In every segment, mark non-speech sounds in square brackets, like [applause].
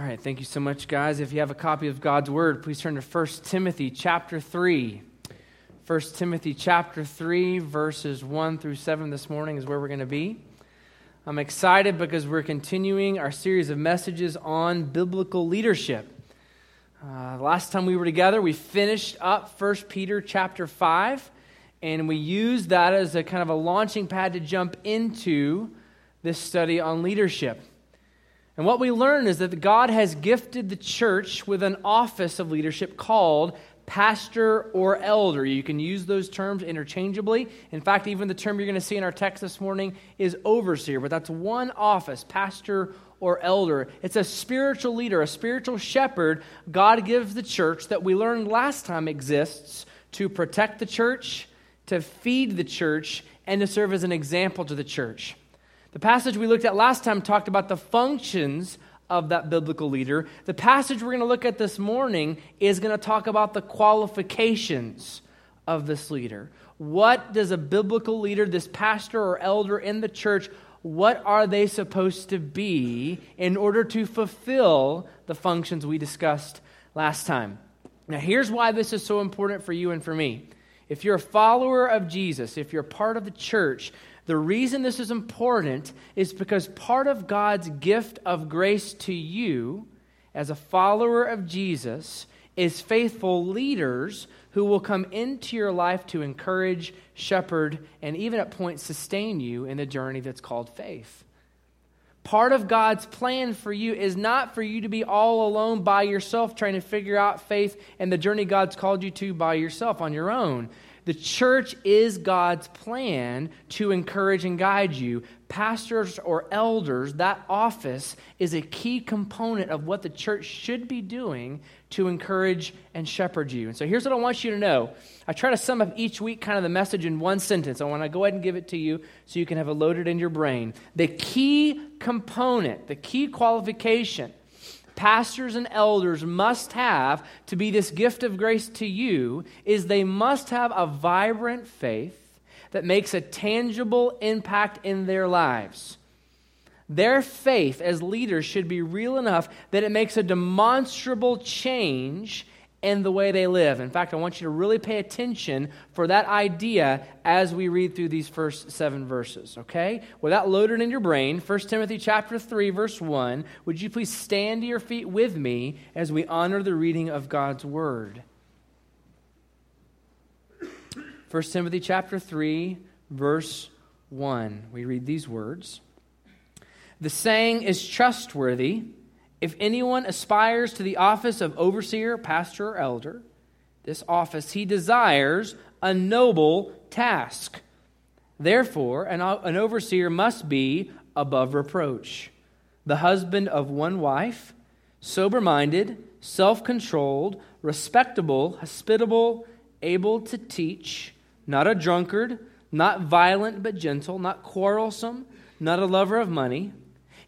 All right, thank you so much, guys. If you have a copy of God's Word, please turn to 1 Timothy chapter 3. 1 Timothy chapter 3, verses 1 through 7 this morning is where we're going to be. I'm excited because we're continuing our series of messages on biblical leadership. Uh, last time we were together, we finished up 1 Peter chapter 5, and we used that as a kind of a launching pad to jump into this study on leadership. And what we learn is that God has gifted the church with an office of leadership called pastor or elder. You can use those terms interchangeably. In fact, even the term you're going to see in our text this morning is overseer, but that's one office, pastor or elder. It's a spiritual leader, a spiritual shepherd God gives the church that we learned last time exists to protect the church, to feed the church, and to serve as an example to the church. The passage we looked at last time talked about the functions of that biblical leader. The passage we're going to look at this morning is going to talk about the qualifications of this leader. What does a biblical leader, this pastor or elder in the church, what are they supposed to be in order to fulfill the functions we discussed last time? Now, here's why this is so important for you and for me. If you're a follower of Jesus, if you're part of the church, the reason this is important is because part of God's gift of grace to you as a follower of Jesus is faithful leaders who will come into your life to encourage, shepherd, and even at points sustain you in the journey that's called faith. Part of God's plan for you is not for you to be all alone by yourself trying to figure out faith and the journey God's called you to by yourself on your own. The church is God's plan to encourage and guide you. Pastors or elders, that office is a key component of what the church should be doing to encourage and shepherd you. And so here's what I want you to know. I try to sum up each week kind of the message in one sentence. I want to go ahead and give it to you so you can have it loaded in your brain. The key component, the key qualification pastors and elders must have to be this gift of grace to you is they must have a vibrant faith that makes a tangible impact in their lives. Their faith as leaders should be real enough that it makes a demonstrable change and the way they live. In fact, I want you to really pay attention for that idea as we read through these first seven verses, okay? With that loaded in your brain, 1 Timothy chapter 3 verse 1, would you please stand to your feet with me as we honor the reading of God's word? 1 Timothy chapter 3 verse 1. We read these words. The saying is trustworthy if anyone aspires to the office of overseer, pastor, or elder, this office, he desires a noble task. Therefore, an, an overseer must be above reproach, the husband of one wife, sober minded, self controlled, respectable, hospitable, able to teach, not a drunkard, not violent but gentle, not quarrelsome, not a lover of money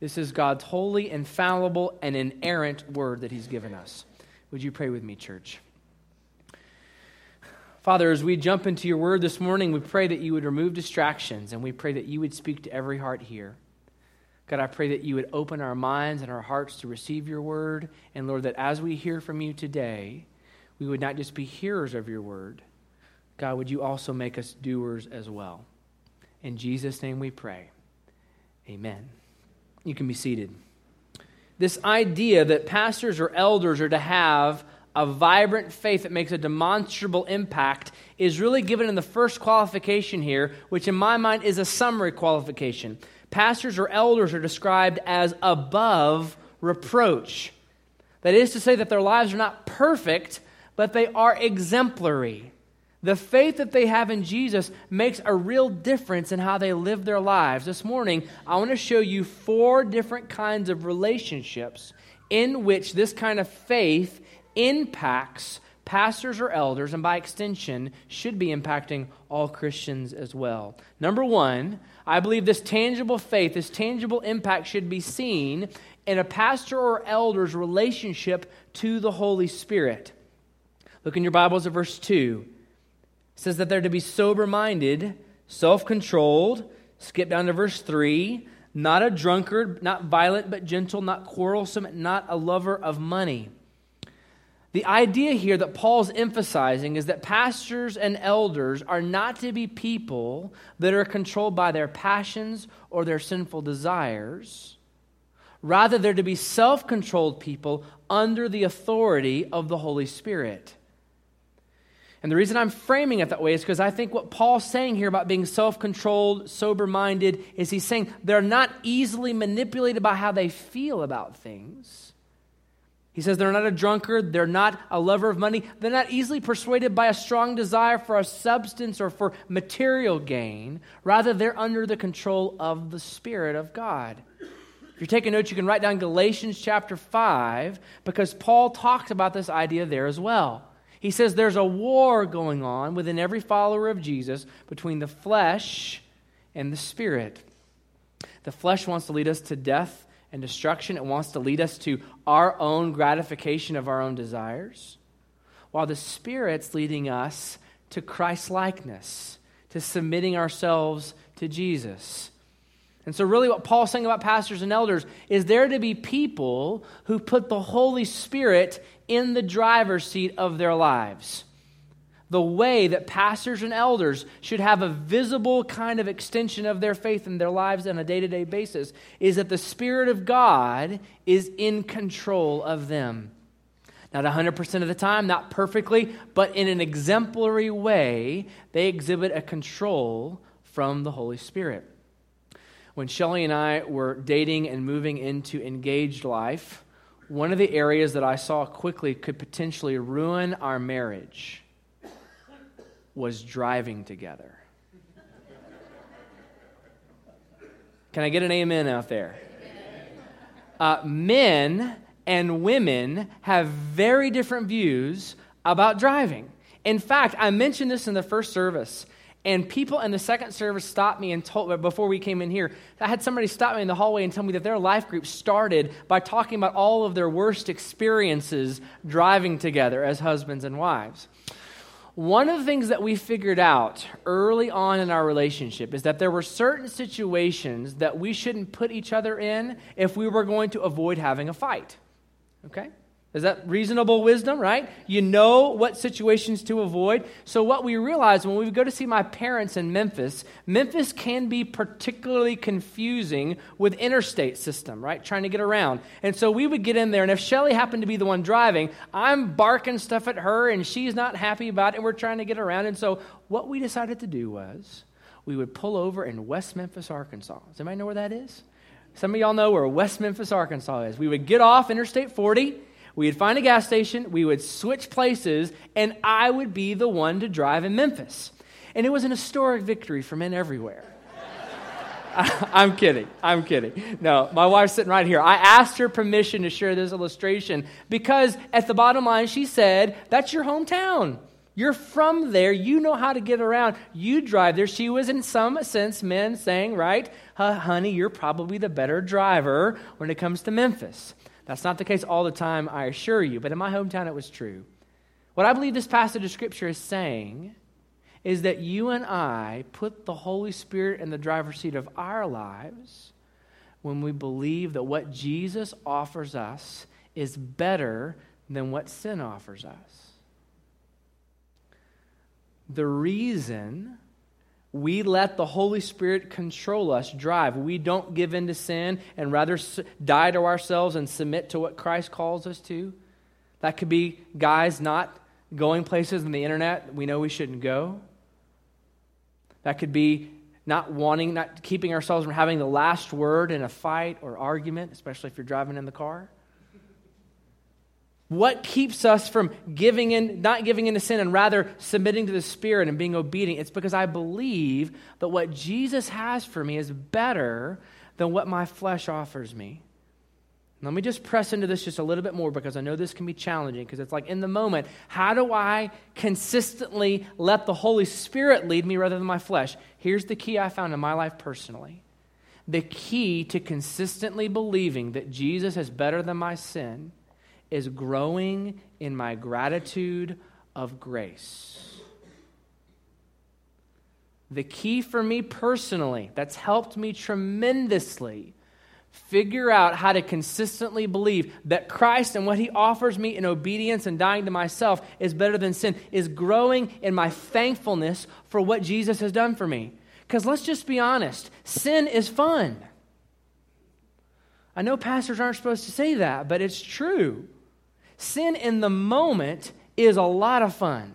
This is God's holy, infallible, and inerrant word that He's given us. Would you pray with me, church? Father, as we jump into your word this morning, we pray that you would remove distractions and we pray that you would speak to every heart here. God, I pray that you would open our minds and our hearts to receive your word. And Lord, that as we hear from you today, we would not just be hearers of your word. God, would you also make us doers as well? In Jesus' name we pray. Amen. You can be seated. This idea that pastors or elders are to have a vibrant faith that makes a demonstrable impact is really given in the first qualification here, which in my mind is a summary qualification. Pastors or elders are described as above reproach. That is to say, that their lives are not perfect, but they are exemplary. The faith that they have in Jesus makes a real difference in how they live their lives. This morning, I want to show you four different kinds of relationships in which this kind of faith impacts pastors or elders, and by extension, should be impacting all Christians as well. Number one, I believe this tangible faith, this tangible impact should be seen in a pastor or elder's relationship to the Holy Spirit. Look in your Bibles at verse 2. Says that they're to be sober minded, self controlled. Skip down to verse 3. Not a drunkard, not violent but gentle, not quarrelsome, not a lover of money. The idea here that Paul's emphasizing is that pastors and elders are not to be people that are controlled by their passions or their sinful desires. Rather, they're to be self controlled people under the authority of the Holy Spirit. And the reason I'm framing it that way is because I think what Paul's saying here about being self controlled, sober minded, is he's saying they're not easily manipulated by how they feel about things. He says they're not a drunkard, they're not a lover of money, they're not easily persuaded by a strong desire for a substance or for material gain. Rather, they're under the control of the Spirit of God. If you're taking notes, you can write down Galatians chapter 5 because Paul talks about this idea there as well. He says there's a war going on within every follower of Jesus between the flesh and the spirit. The flesh wants to lead us to death and destruction. It wants to lead us to our own gratification of our own desires, while the Spirit's leading us to Christ likeness, to submitting ourselves to Jesus. And so, really, what Paul's saying about pastors and elders is there to be people who put the Holy Spirit in the driver's seat of their lives the way that pastors and elders should have a visible kind of extension of their faith in their lives on a day to day basis is that the Spirit of God is in control of them. Not 100% of the time, not perfectly, but in an exemplary way, they exhibit a control from the Holy Spirit. When Shelly and I were dating and moving into engaged life, one of the areas that I saw quickly could potentially ruin our marriage was driving together. Can I get an amen out there? Uh, men and women have very different views about driving. In fact, I mentioned this in the first service, and people in the second service stopped me and told before we came in here. I had somebody stop me in the hallway and tell me that their life group started by talking about all of their worst experiences driving together as husbands and wives. One of the things that we figured out early on in our relationship is that there were certain situations that we shouldn't put each other in if we were going to avoid having a fight. Okay? Is that reasonable wisdom, right? You know what situations to avoid. So, what we realized when we go to see my parents in Memphis, Memphis can be particularly confusing with interstate system, right? Trying to get around. And so we would get in there, and if Shelly happened to be the one driving, I'm barking stuff at her, and she's not happy about it, and we're trying to get around. And so, what we decided to do was we would pull over in West Memphis, Arkansas. Does anybody know where that is? Some of y'all know where West Memphis, Arkansas is. We would get off Interstate 40 We'd find a gas station, we would switch places, and I would be the one to drive in Memphis. And it was an historic victory for men everywhere. [laughs] I'm kidding. I'm kidding. No, my wife's sitting right here. I asked her permission to share this illustration because at the bottom line, she said, That's your hometown. You're from there. You know how to get around. You drive there. She was, in some sense, men saying, Right, honey, you're probably the better driver when it comes to Memphis. That's not the case all the time, I assure you, but in my hometown it was true. What I believe this passage of Scripture is saying is that you and I put the Holy Spirit in the driver's seat of our lives when we believe that what Jesus offers us is better than what sin offers us. The reason we let the Holy Spirit control us, drive. We don't give in to sin and rather die to ourselves and submit to what Christ calls us to. That could be guys not going places on the internet we know we shouldn't go. That could be not wanting, not keeping ourselves from having the last word in a fight or argument, especially if you're driving in the car. What keeps us from giving in, not giving in to sin and rather submitting to the Spirit and being obedient? It's because I believe that what Jesus has for me is better than what my flesh offers me. Let me just press into this just a little bit more because I know this can be challenging because it's like in the moment, how do I consistently let the Holy Spirit lead me rather than my flesh? Here's the key I found in my life personally. The key to consistently believing that Jesus is better than my sin is growing in my gratitude of grace. The key for me personally, that's helped me tremendously figure out how to consistently believe that Christ and what he offers me in obedience and dying to myself is better than sin, is growing in my thankfulness for what Jesus has done for me. Because let's just be honest sin is fun. I know pastors aren't supposed to say that, but it's true. Sin in the moment is a lot of fun.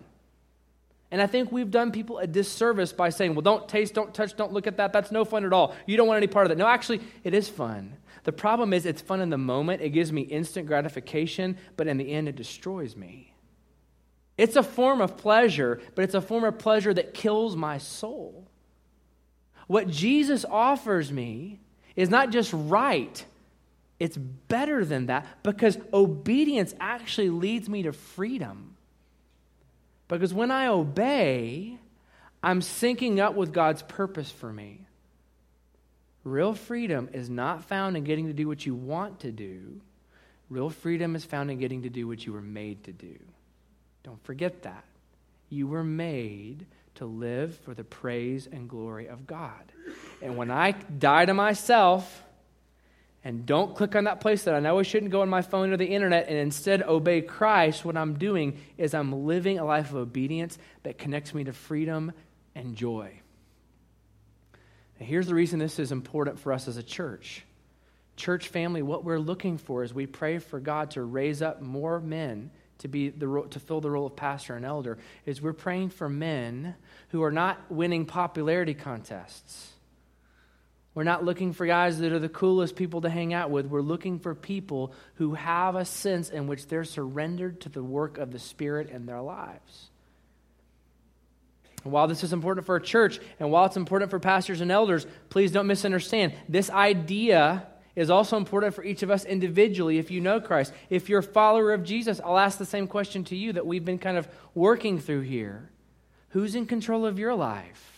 And I think we've done people a disservice by saying, well, don't taste, don't touch, don't look at that. That's no fun at all. You don't want any part of that. No, actually, it is fun. The problem is it's fun in the moment. It gives me instant gratification, but in the end, it destroys me. It's a form of pleasure, but it's a form of pleasure that kills my soul. What Jesus offers me is not just right, it's better than that because obedience actually leads me to freedom. Because when I obey, I'm syncing up with God's purpose for me. Real freedom is not found in getting to do what you want to do. Real freedom is found in getting to do what you were made to do. Don't forget that. You were made to live for the praise and glory of God. And when I die to myself and don't click on that place that I know I shouldn't go on my phone or the internet and instead obey Christ, what I'm doing is I'm living a life of obedience that connects me to freedom and joy. Here's the reason this is important for us as a church. Church family, what we're looking for is we pray for God to raise up more men to be the to fill the role of pastor and elder is we're praying for men who are not winning popularity contests. We're not looking for guys that are the coolest people to hang out with. We're looking for people who have a sense in which they're surrendered to the work of the Spirit in their lives. And while this is important for a church, and while it's important for pastors and elders, please don't misunderstand. This idea is also important for each of us individually if you know Christ. If you're a follower of Jesus, I'll ask the same question to you that we've been kind of working through here Who's in control of your life?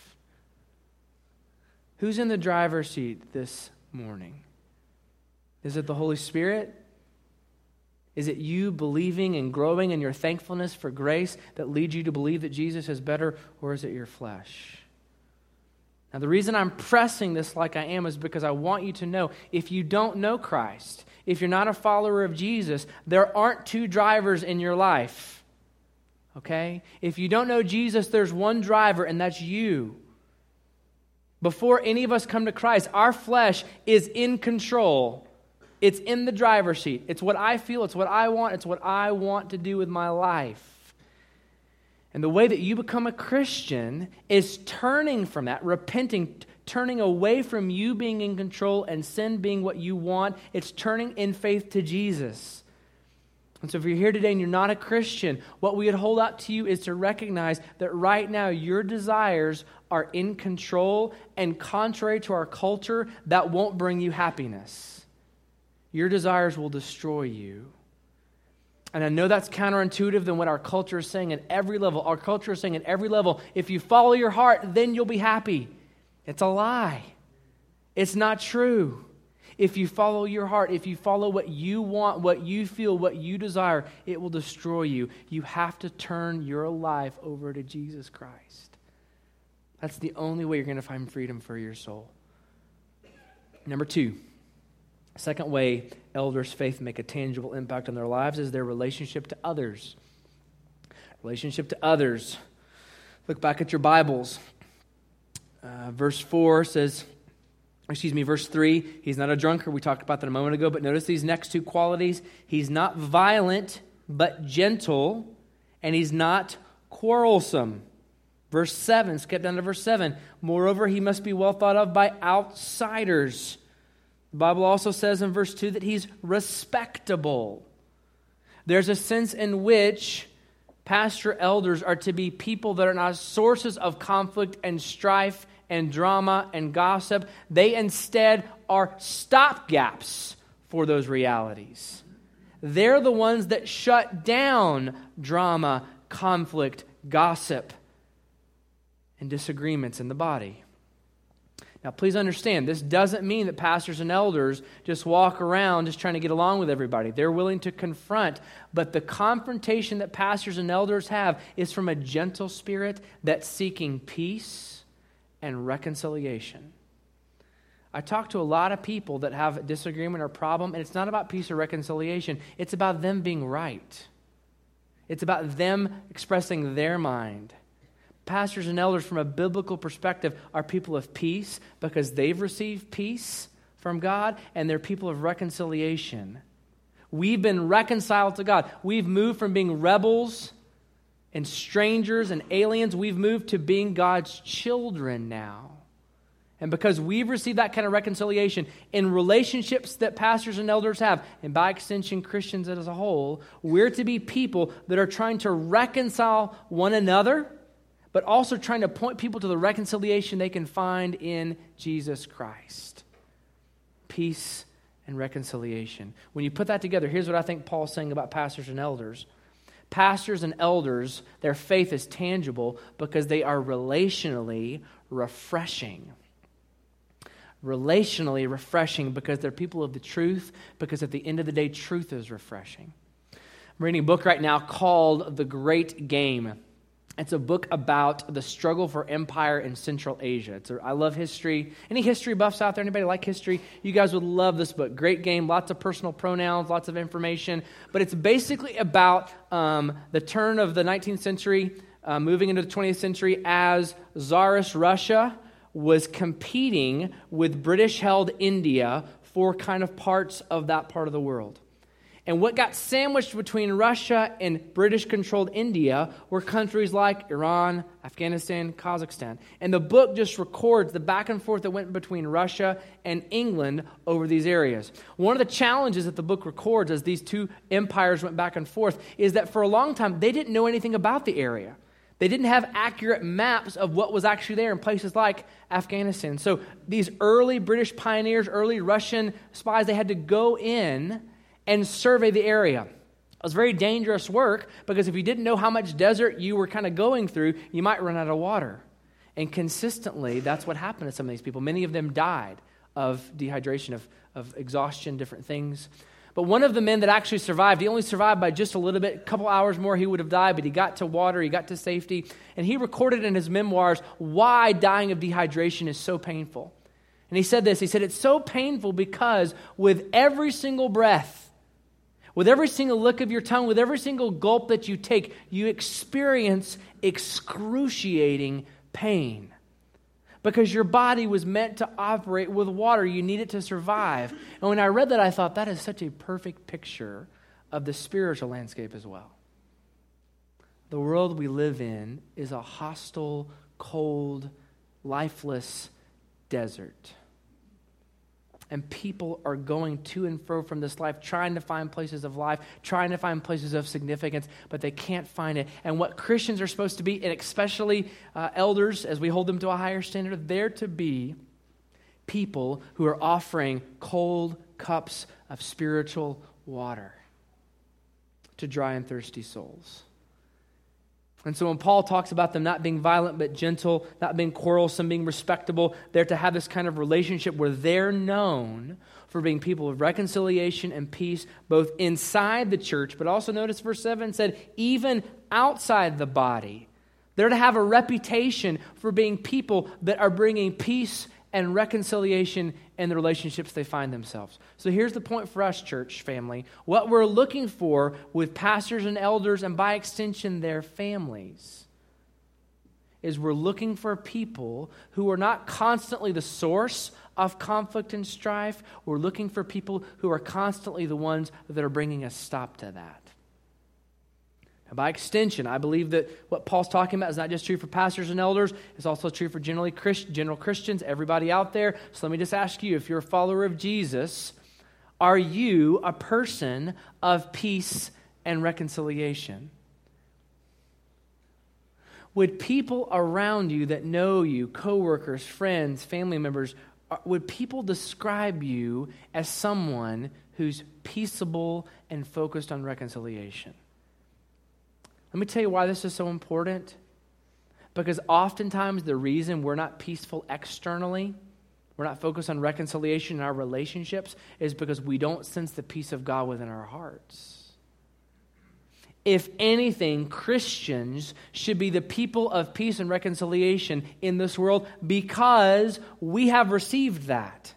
Who's in the driver's seat this morning? Is it the Holy Spirit? Is it you believing and growing in your thankfulness for grace that leads you to believe that Jesus is better, or is it your flesh? Now, the reason I'm pressing this like I am is because I want you to know if you don't know Christ, if you're not a follower of Jesus, there aren't two drivers in your life. Okay? If you don't know Jesus, there's one driver, and that's you. Before any of us come to Christ, our flesh is in control. It's in the driver's seat. It's what I feel, it's what I want, it's what I want to do with my life. And the way that you become a Christian is turning from that, repenting, turning away from you being in control and sin being what you want. It's turning in faith to Jesus. And so, if you're here today and you're not a Christian, what we would hold out to you is to recognize that right now your desires are in control and contrary to our culture, that won't bring you happiness. Your desires will destroy you. And I know that's counterintuitive than what our culture is saying at every level. Our culture is saying at every level if you follow your heart, then you'll be happy. It's a lie. It's not true. If you follow your heart, if you follow what you want, what you feel, what you desire, it will destroy you. You have to turn your life over to Jesus Christ. That's the only way you're going to find freedom for your soul. Number two, Second way elders' faith make a tangible impact on their lives is their relationship to others. Relationship to others. Look back at your Bibles. Uh, verse 4 says, excuse me, verse 3, he's not a drunkard. We talked about that a moment ago, but notice these next two qualities. He's not violent, but gentle, and he's not quarrelsome. Verse 7, skip down to verse 7. Moreover, he must be well thought of by outsiders the Bible also says in verse 2 that he's respectable. There's a sense in which pastor elders are to be people that are not sources of conflict and strife and drama and gossip. They instead are stopgaps for those realities. They're the ones that shut down drama, conflict, gossip, and disagreements in the body. Now, please understand, this doesn't mean that pastors and elders just walk around just trying to get along with everybody. They're willing to confront, but the confrontation that pastors and elders have is from a gentle spirit that's seeking peace and reconciliation. I talk to a lot of people that have a disagreement or problem, and it's not about peace or reconciliation, it's about them being right. It's about them expressing their mind. Pastors and elders, from a biblical perspective, are people of peace because they've received peace from God and they're people of reconciliation. We've been reconciled to God. We've moved from being rebels and strangers and aliens, we've moved to being God's children now. And because we've received that kind of reconciliation in relationships that pastors and elders have, and by extension, Christians as a whole, we're to be people that are trying to reconcile one another but also trying to point people to the reconciliation they can find in Jesus Christ. Peace and reconciliation. When you put that together, here's what I think Paul's saying about pastors and elders. Pastors and elders, their faith is tangible because they are relationally refreshing. Relationally refreshing because they're people of the truth, because at the end of the day, truth is refreshing. I'm reading a book right now called The Great Game. It's a book about the struggle for empire in Central Asia. A, I love history. Any history buffs out there? Anybody like history? You guys would love this book. Great game, lots of personal pronouns, lots of information. But it's basically about um, the turn of the 19th century, uh, moving into the 20th century, as Tsarist Russia was competing with British held India for kind of parts of that part of the world. And what got sandwiched between Russia and British controlled India were countries like Iran, Afghanistan, Kazakhstan. And the book just records the back and forth that went between Russia and England over these areas. One of the challenges that the book records as these two empires went back and forth is that for a long time they didn't know anything about the area. They didn't have accurate maps of what was actually there in places like Afghanistan. So these early British pioneers, early Russian spies, they had to go in and survey the area. It was very dangerous work because if you didn't know how much desert you were kind of going through, you might run out of water. And consistently, that's what happened to some of these people. Many of them died of dehydration, of, of exhaustion, different things. But one of the men that actually survived, he only survived by just a little bit, a couple hours more, he would have died, but he got to water, he got to safety. And he recorded in his memoirs why dying of dehydration is so painful. And he said this he said, It's so painful because with every single breath, with every single lick of your tongue, with every single gulp that you take, you experience excruciating pain. Because your body was meant to operate with water. You need it to survive. And when I read that, I thought that is such a perfect picture of the spiritual landscape as well. The world we live in is a hostile, cold, lifeless desert and people are going to and fro from this life, trying to find places of life, trying to find places of significance, but they can't find it. And what Christians are supposed to be, and especially uh, elders, as we hold them to a higher standard, they're to be people who are offering cold cups of spiritual water to dry and thirsty souls. And so when Paul talks about them not being violent but gentle, not being quarrelsome, being respectable, they're to have this kind of relationship where they're known for being people of reconciliation and peace, both inside the church, but also notice verse 7 said, even outside the body. They're to have a reputation for being people that are bringing peace and reconciliation in the relationships they find themselves. So here's the point for us, church family. What we're looking for with pastors and elders, and by extension, their families, is we're looking for people who are not constantly the source of conflict and strife. We're looking for people who are constantly the ones that are bringing a stop to that. And by extension, I believe that what Paul's talking about is not just true for pastors and elders, it's also true for generally Christ, general Christians, everybody out there. So let me just ask you if you're a follower of Jesus, are you a person of peace and reconciliation? Would people around you that know you, coworkers, friends, family members, would people describe you as someone who's peaceable and focused on reconciliation? Let me tell you why this is so important. Because oftentimes the reason we're not peaceful externally, we're not focused on reconciliation in our relationships, is because we don't sense the peace of God within our hearts if anything, Christians should be the people of peace and reconciliation in this world because we have received that.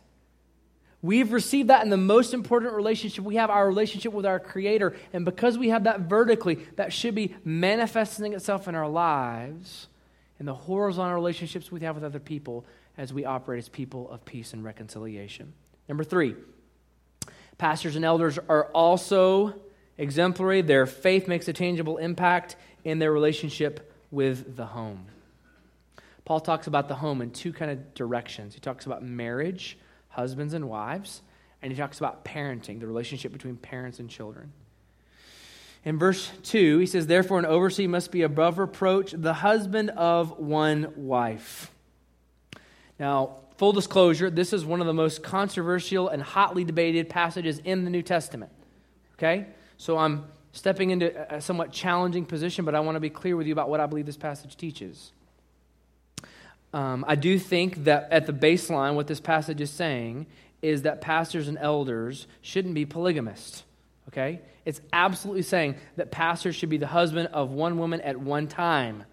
We've received that in the most important relationship we have, our relationship with our Creator. And because we have that vertically, that should be manifesting itself in our lives in the horizontal relationships we have with other people as we operate as people of peace and reconciliation. Number three, pastors and elders are also exemplary. Their faith makes a tangible impact in their relationship with the home. Paul talks about the home in two kind of directions. He talks about marriage, husbands and wives, and he talks about parenting, the relationship between parents and children. In verse 2, he says, Therefore, an overseer must be above reproach, the husband of one wife. Now, full disclosure, this is one of the most controversial and hotly debated passages in the New Testament. Okay? So I'm stepping into a somewhat challenging position, but I want to be clear with you about what I believe this passage teaches. Um, I do think that at the baseline, what this passage is saying is that pastors and elders shouldn't be polygamists. Okay? It's absolutely saying that pastors should be the husband of one woman at one time.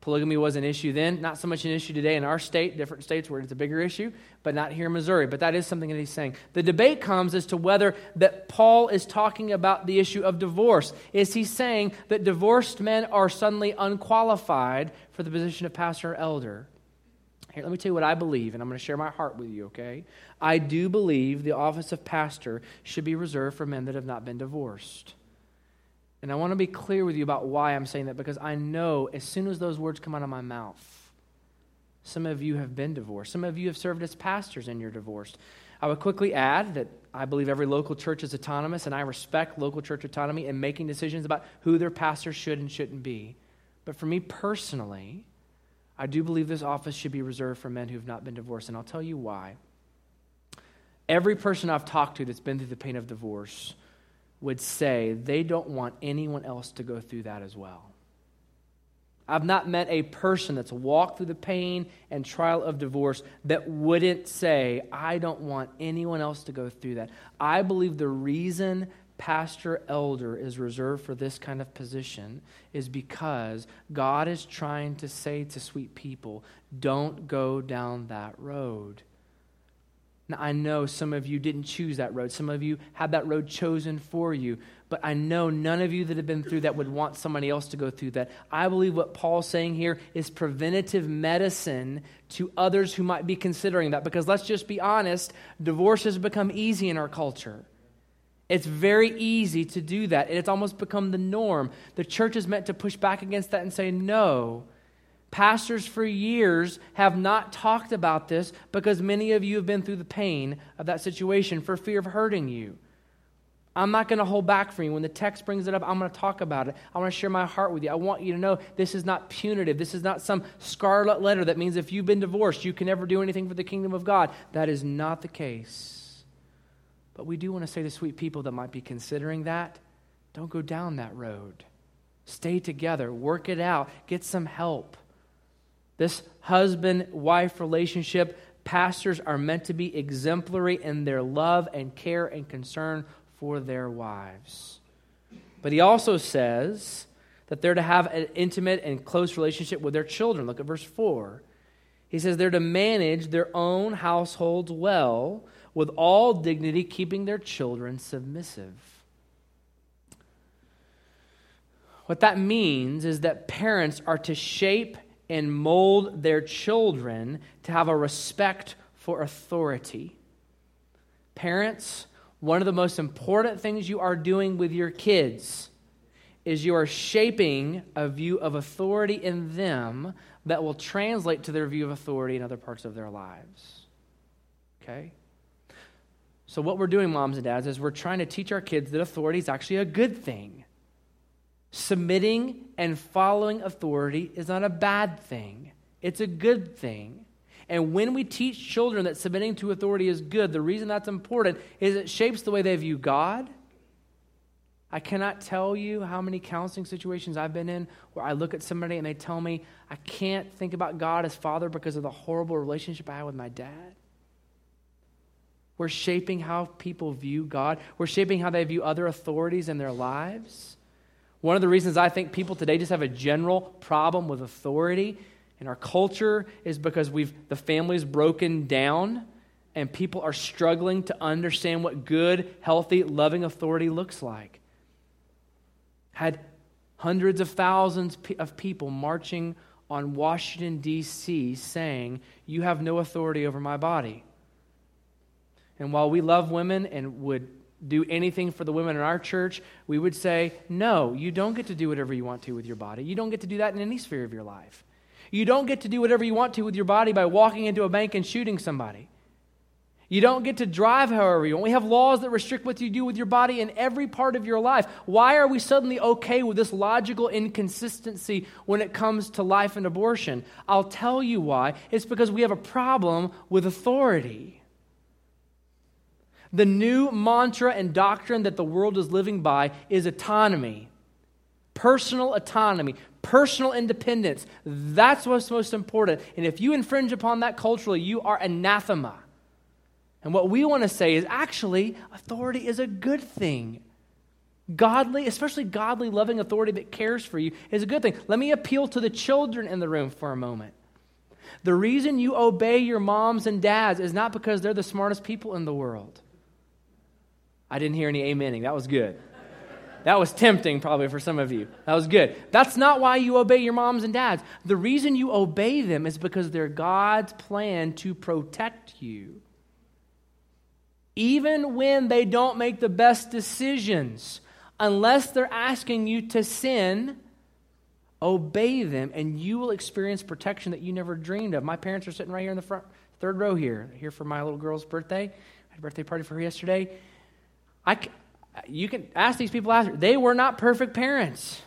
Polygamy was an issue then, not so much an issue today in our state, different states where it's a bigger issue, but not here in Missouri. But that is something that he's saying. The debate comes as to whether that Paul is talking about the issue of divorce. Is he saying that divorced men are suddenly unqualified for the position of pastor or elder? Here, let me tell you what I believe, and I'm going to share my heart with you, okay? I do believe the office of pastor should be reserved for men that have not been divorced. And I want to be clear with you about why I'm saying that because I know as soon as those words come out of my mouth, some of you have been divorced. Some of you have served as pastors and you're divorced. I would quickly add that I believe every local church is autonomous and I respect local church autonomy in making decisions about who their pastor should and shouldn't be. But for me personally, I do believe this office should be reserved for men who have not been divorced, and I'll tell you why. Every person I've talked to that's been through the pain of divorce would say they don't want anyone else to go through that as well. I've not met a person that's walked through the pain and trial of divorce that wouldn't say, I don't want anyone else to go through that. I believe the reason pastor elder is reserved for this kind of position is because God is trying to say to sweet people, don't go down that road. Now, I know some of you didn't choose that road. Some of you had that road chosen for you. But I know none of you that have been through that would want somebody else to go through that. I believe what Paul's saying here is preventative medicine to others who might be considering that. Because let's just be honest, divorce has become easy in our culture. It's very easy to do that, and it's almost become the norm. The church is meant to push back against that and say, no. Pastors for years have not talked about this because many of you have been through the pain of that situation for fear of hurting you. I'm not going to hold back from you. When the text brings it up, I'm going to talk about it. I want to share my heart with you. I want you to know this is not punitive. This is not some scarlet letter that means if you've been divorced, you can never do anything for the kingdom of God. That is not the case. But we do want to say to sweet people that might be considering that don't go down that road. Stay together, work it out, get some help. This husband wife relationship, pastors are meant to be exemplary in their love and care and concern for their wives. But he also says that they're to have an intimate and close relationship with their children. Look at verse 4. He says they're to manage their own households well, with all dignity, keeping their children submissive. What that means is that parents are to shape and mold their children to have a respect for authority. Parents, one of the most important things you are doing with your kids is you are shaping a view of authority in them that will translate to their view of authority in other parts of their lives. Okay? So, what we're doing, moms and dads, is we're trying to teach our kids that authority is actually a good thing. Submitting and following authority is not a bad thing, it's a good thing. And when we teach children that submitting to authority is good, the reason that's important is it shapes the way they view God. I cannot tell you how many counseling situations I've been in where I look at somebody and they tell me, I can't think about God as Father because of the horrible relationship I had with my dad. We're shaping how people view God, we're shaping how they view other authorities in their lives. One of the reasons I think people today just have a general problem with authority in our culture is because we've the family's broken down and people are struggling to understand what good, healthy, loving authority looks like. Had hundreds of thousands of people marching on Washington, D.C., saying, You have no authority over my body. And while we love women and would do anything for the women in our church, we would say, no, you don't get to do whatever you want to with your body. You don't get to do that in any sphere of your life. You don't get to do whatever you want to with your body by walking into a bank and shooting somebody. You don't get to drive however you want. We have laws that restrict what you do with your body in every part of your life. Why are we suddenly okay with this logical inconsistency when it comes to life and abortion? I'll tell you why. It's because we have a problem with authority. The new mantra and doctrine that the world is living by is autonomy, personal autonomy, personal independence. That's what's most important. And if you infringe upon that culturally, you are anathema. And what we want to say is actually, authority is a good thing. Godly, especially godly, loving authority that cares for you, is a good thing. Let me appeal to the children in the room for a moment. The reason you obey your moms and dads is not because they're the smartest people in the world. I didn't hear any amening. That was good. That was tempting, probably, for some of you. That was good. That's not why you obey your moms and dads. The reason you obey them is because they're God's plan to protect you. Even when they don't make the best decisions, unless they're asking you to sin, obey them and you will experience protection that you never dreamed of. My parents are sitting right here in the front, third row here, here for my little girl's birthday. I had a birthday party for her yesterday. I, you can ask these people after. They were not perfect parents.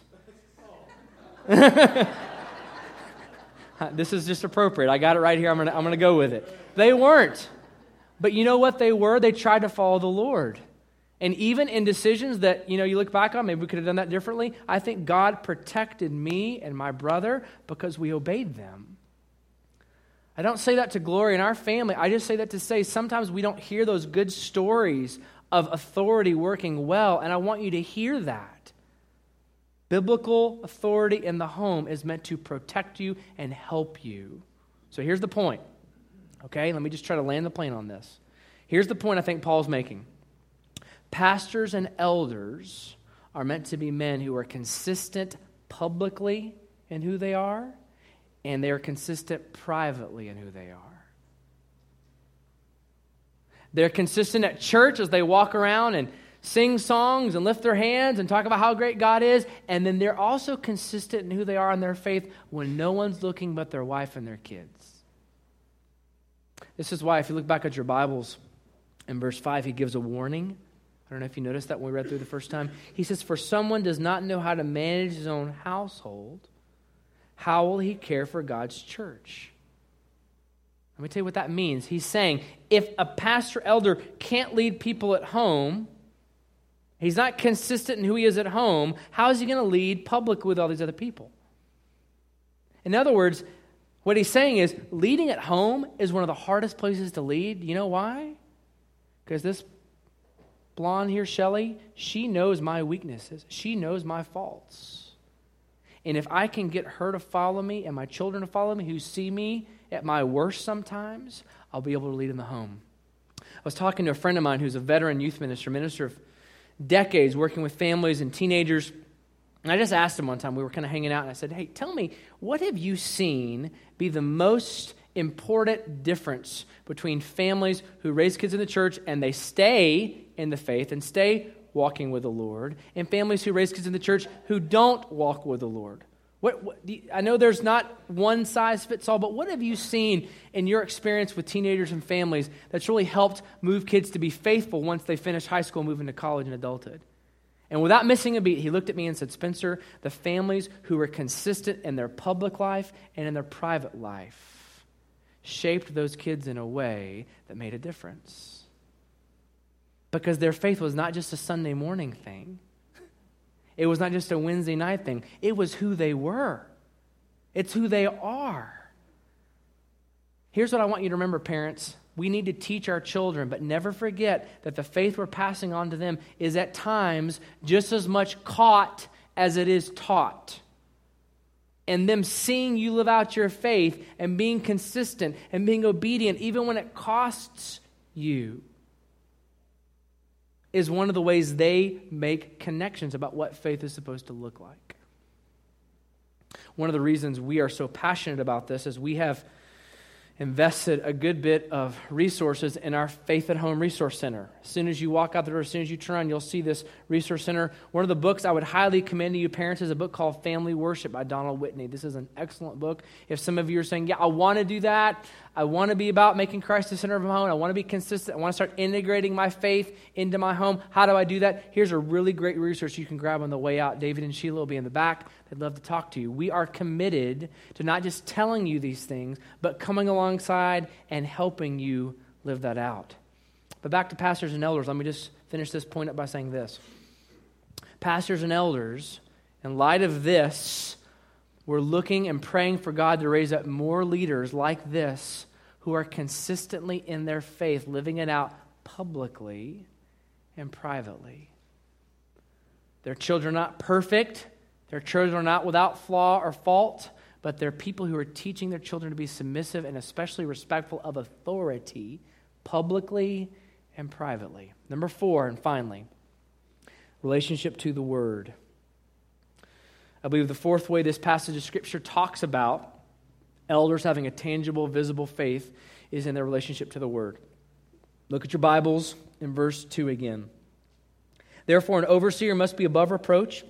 [laughs] this is just appropriate. I got it right here. I'm going to I'm to go with it. They weren't. But you know what they were? They tried to follow the Lord. And even in decisions that, you know, you look back on, maybe we could have done that differently. I think God protected me and my brother because we obeyed them. I don't say that to glory in our family. I just say that to say sometimes we don't hear those good stories of authority working well, and I want you to hear that. Biblical authority in the home is meant to protect you and help you. So here's the point. Okay, let me just try to land the plane on this. Here's the point I think Paul's making pastors and elders are meant to be men who are consistent publicly in who they are, and they are consistent privately in who they are. They're consistent at church as they walk around and sing songs and lift their hands and talk about how great God is. And then they're also consistent in who they are in their faith when no one's looking but their wife and their kids. This is why, if you look back at your Bibles, in verse 5, he gives a warning. I don't know if you noticed that when we read through the first time. He says, For someone does not know how to manage his own household, how will he care for God's church? Let me tell you what that means. He's saying if a pastor elder can't lead people at home, he's not consistent in who he is at home, how is he going to lead public with all these other people? In other words, what he's saying is leading at home is one of the hardest places to lead. You know why? Because this blonde here, Shelly, she knows my weaknesses, she knows my faults. And if I can get her to follow me and my children to follow me who see me at my worst sometimes, I'll be able to lead in the home. I was talking to a friend of mine who's a veteran youth minister, minister of decades working with families and teenagers. And I just asked him one time, we were kind of hanging out, and I said, Hey, tell me, what have you seen be the most important difference between families who raise kids in the church and they stay in the faith and stay walking with the Lord, and families who raise kids in the church who don't walk with the Lord? What, what, I know there's not one size fits all, but what have you seen in your experience with teenagers and families that's really helped move kids to be faithful once they finish high school move into college and adulthood? And without missing a beat, he looked at me and said, Spencer, the families who were consistent in their public life and in their private life shaped those kids in a way that made a difference. Because their faith was not just a Sunday morning thing, it was not just a Wednesday night thing, it was who they were. It's who they are. Here's what I want you to remember, parents. We need to teach our children, but never forget that the faith we're passing on to them is at times just as much caught as it is taught. And them seeing you live out your faith and being consistent and being obedient, even when it costs you, is one of the ways they make connections about what faith is supposed to look like. One of the reasons we are so passionate about this is we have invested a good bit of resources in our Faith at Home Resource Center. As soon as you walk out the door, as soon as you turn you'll see this resource center. One of the books I would highly commend to you parents is a book called Family Worship by Donald Whitney. This is an excellent book. If some of you are saying, Yeah, I want to do that, I want to be about making Christ the center of my home, I want to be consistent, I want to start integrating my faith into my home, how do I do that? Here's a really great resource you can grab on the way out. David and Sheila will be in the back. They'd love to talk to you. We are committed to not just telling you these things, but coming alongside and helping you live that out. But back to pastors and elders, let me just finish this point up by saying this. Pastors and elders, in light of this, we're looking and praying for God to raise up more leaders like this who are consistently in their faith, living it out publicly and privately. Their children are not perfect, their children are not without flaw or fault, but they're people who are teaching their children to be submissive and especially respectful of authority publicly and privately. Number four, and finally, relationship to the Word. I believe the fourth way this passage of Scripture talks about elders having a tangible, visible faith is in their relationship to the Word. Look at your Bibles in verse 2 again. Therefore, an overseer must be above reproach,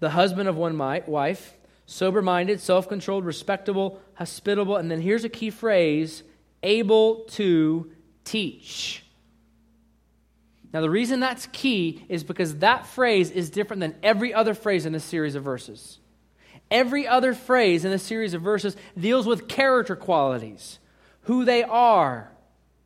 the husband of one wife, sober minded, self controlled, respectable, hospitable, and then here's a key phrase able to teach. Now, the reason that's key is because that phrase is different than every other phrase in this series of verses. Every other phrase in this series of verses deals with character qualities, who they are,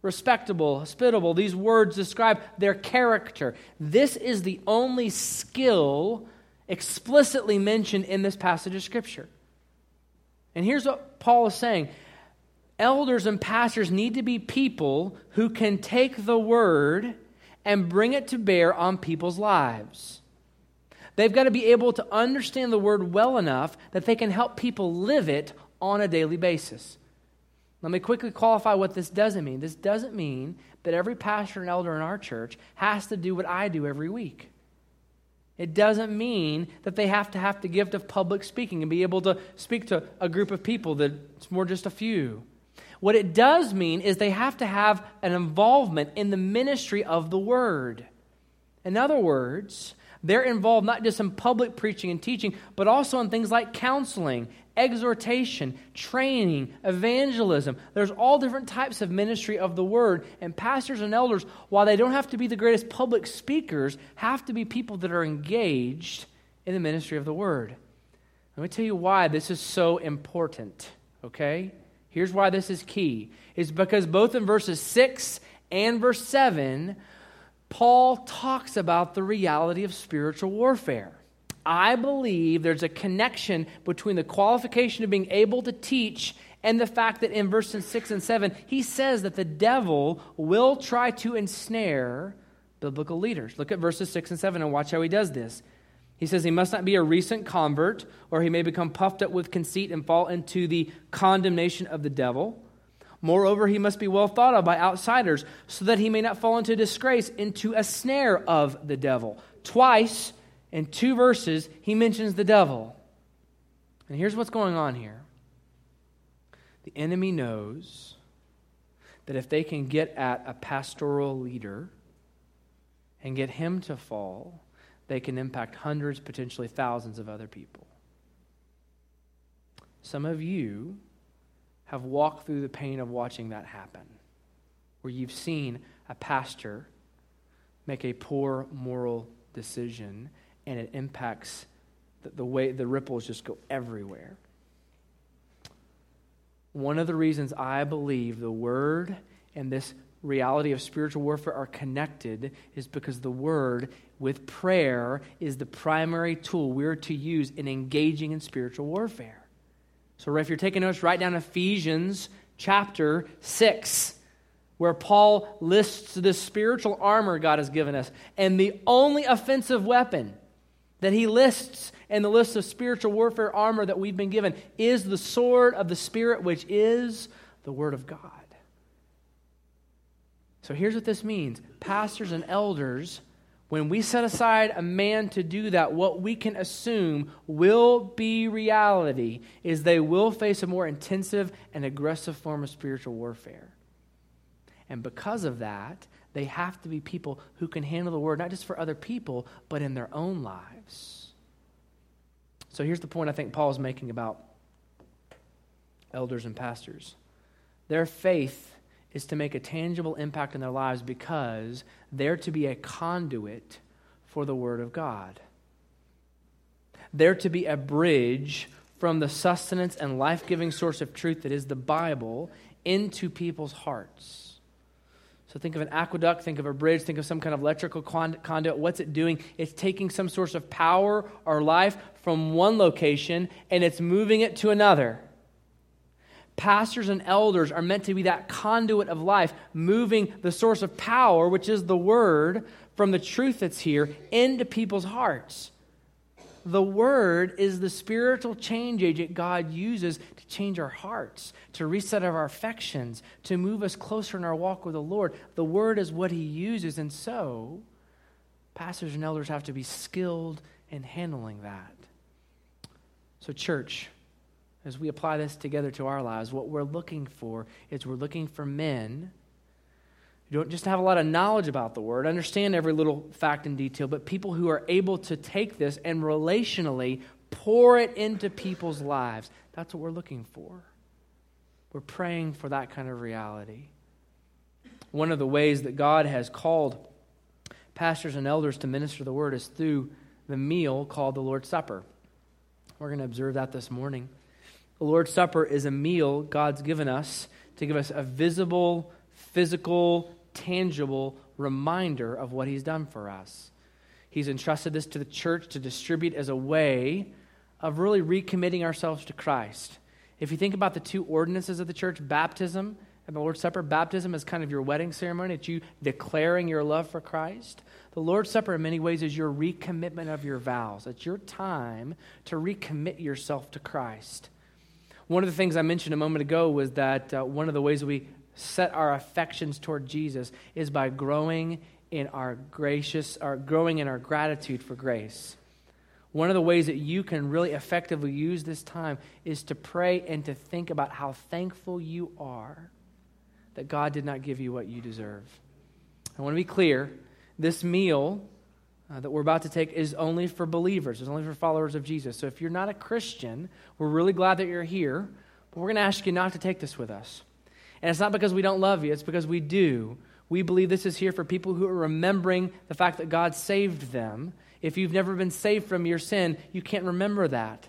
respectable, hospitable. These words describe their character. This is the only skill explicitly mentioned in this passage of Scripture. And here's what Paul is saying elders and pastors need to be people who can take the word and bring it to bear on people's lives. They've got to be able to understand the word well enough that they can help people live it on a daily basis. Let me quickly qualify what this doesn't mean. This doesn't mean that every pastor and elder in our church has to do what I do every week. It doesn't mean that they have to have the gift of public speaking and be able to speak to a group of people that's more just a few. What it does mean is they have to have an involvement in the ministry of the word. In other words, they're involved not just in public preaching and teaching, but also in things like counseling, exhortation, training, evangelism. There's all different types of ministry of the word. And pastors and elders, while they don't have to be the greatest public speakers, have to be people that are engaged in the ministry of the word. Let me tell you why this is so important, okay? Here's why this is key. Is because both in verses 6 and verse 7, Paul talks about the reality of spiritual warfare. I believe there's a connection between the qualification of being able to teach and the fact that in verses 6 and 7, he says that the devil will try to ensnare biblical leaders. Look at verses 6 and 7 and watch how he does this. He says he must not be a recent convert, or he may become puffed up with conceit and fall into the condemnation of the devil. Moreover, he must be well thought of by outsiders, so that he may not fall into disgrace, into a snare of the devil. Twice in two verses, he mentions the devil. And here's what's going on here the enemy knows that if they can get at a pastoral leader and get him to fall, they can impact hundreds, potentially thousands of other people. Some of you have walked through the pain of watching that happen, where you've seen a pastor make a poor moral decision, and it impacts the, the way the ripples just go everywhere. One of the reasons I believe the Word and this reality of spiritual warfare are connected is because the Word, with prayer, is the primary tool we're to use in engaging in spiritual warfare. So, if you're taking notes, write down Ephesians chapter 6, where Paul lists the spiritual armor God has given us. And the only offensive weapon that he lists in the list of spiritual warfare armor that we've been given is the sword of the Spirit, which is the Word of God. So here's what this means pastors and elders, when we set aside a man to do that, what we can assume will be reality is they will face a more intensive and aggressive form of spiritual warfare. And because of that, they have to be people who can handle the word, not just for other people, but in their own lives. So here's the point I think Paul is making about elders and pastors their faith is to make a tangible impact in their lives because they're to be a conduit for the Word of God. They're to be a bridge from the sustenance and life giving source of truth that is the Bible into people's hearts. So think of an aqueduct, think of a bridge, think of some kind of electrical conduit. What's it doing? It's taking some source of power or life from one location and it's moving it to another. Pastors and elders are meant to be that conduit of life, moving the source of power, which is the word, from the truth that's here into people's hearts. The Word is the spiritual change agent God uses to change our hearts, to reset our affections, to move us closer in our walk with the Lord. The Word is what He uses, and so pastors and elders have to be skilled in handling that. So, church, as we apply this together to our lives, what we're looking for is we're looking for men who don't just have a lot of knowledge about the word, understand every little fact and detail, but people who are able to take this and relationally pour it into people's lives. That's what we're looking for. We're praying for that kind of reality. One of the ways that God has called pastors and elders to minister the word is through the meal called the Lord's Supper. We're going to observe that this morning. The Lord's Supper is a meal God's given us to give us a visible physical, tangible reminder of what he's done for us. He's entrusted this to the church to distribute as a way of really recommitting ourselves to Christ. If you think about the two ordinances of the church, baptism and the Lord's Supper, baptism is kind of your wedding ceremony. It's you declaring your love for Christ. The Lord's Supper, in many ways, is your recommitment of your vows. It's your time to recommit yourself to Christ. One of the things I mentioned a moment ago was that uh, one of the ways we set our affections toward Jesus is by growing in our gracious, our growing in our gratitude for grace. One of the ways that you can really effectively use this time is to pray and to think about how thankful you are that God did not give you what you deserve. I want to be clear this meal uh, that we're about to take is only for believers, it's only for followers of Jesus. So if you're not a Christian, we're really glad that you're here, but we're going to ask you not to take this with us. And it's not because we don't love you, it's because we do. We believe this is here for people who are remembering the fact that God saved them. If you've never been saved from your sin, you can't remember that.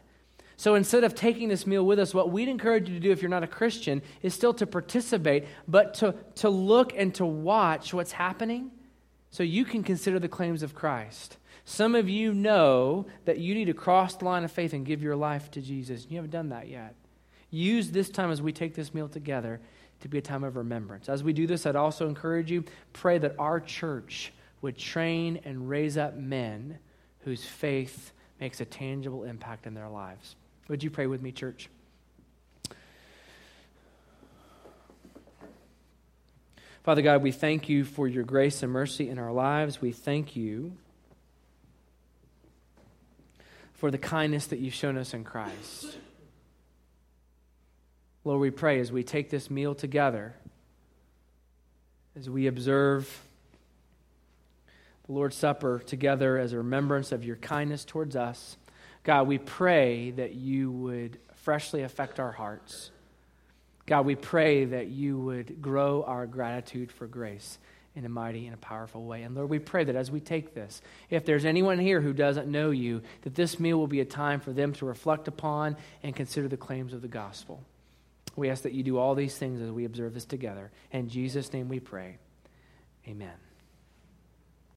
So instead of taking this meal with us, what we'd encourage you to do if you're not a Christian is still to participate, but to, to look and to watch what's happening so you can consider the claims of Christ. Some of you know that you need to cross the line of faith and give your life to Jesus. You haven't done that yet. Use this time as we take this meal together to be a time of remembrance. As we do this, I'd also encourage you pray that our church would train and raise up men whose faith makes a tangible impact in their lives. Would you pray with me, church? Father God, we thank you for your grace and mercy in our lives. We thank you for the kindness that you've shown us in Christ. Lord, we pray as we take this meal together, as we observe the Lord's Supper together as a remembrance of your kindness towards us, God, we pray that you would freshly affect our hearts. God, we pray that you would grow our gratitude for grace. in a mighty and a powerful way. And Lord, we pray that as we take this, if there's anyone here who doesn't know you, that this meal will be a time for them to reflect upon and consider the claims of the gospel. We ask that you do all these things as we observe this together. In Jesus' name we pray. Amen.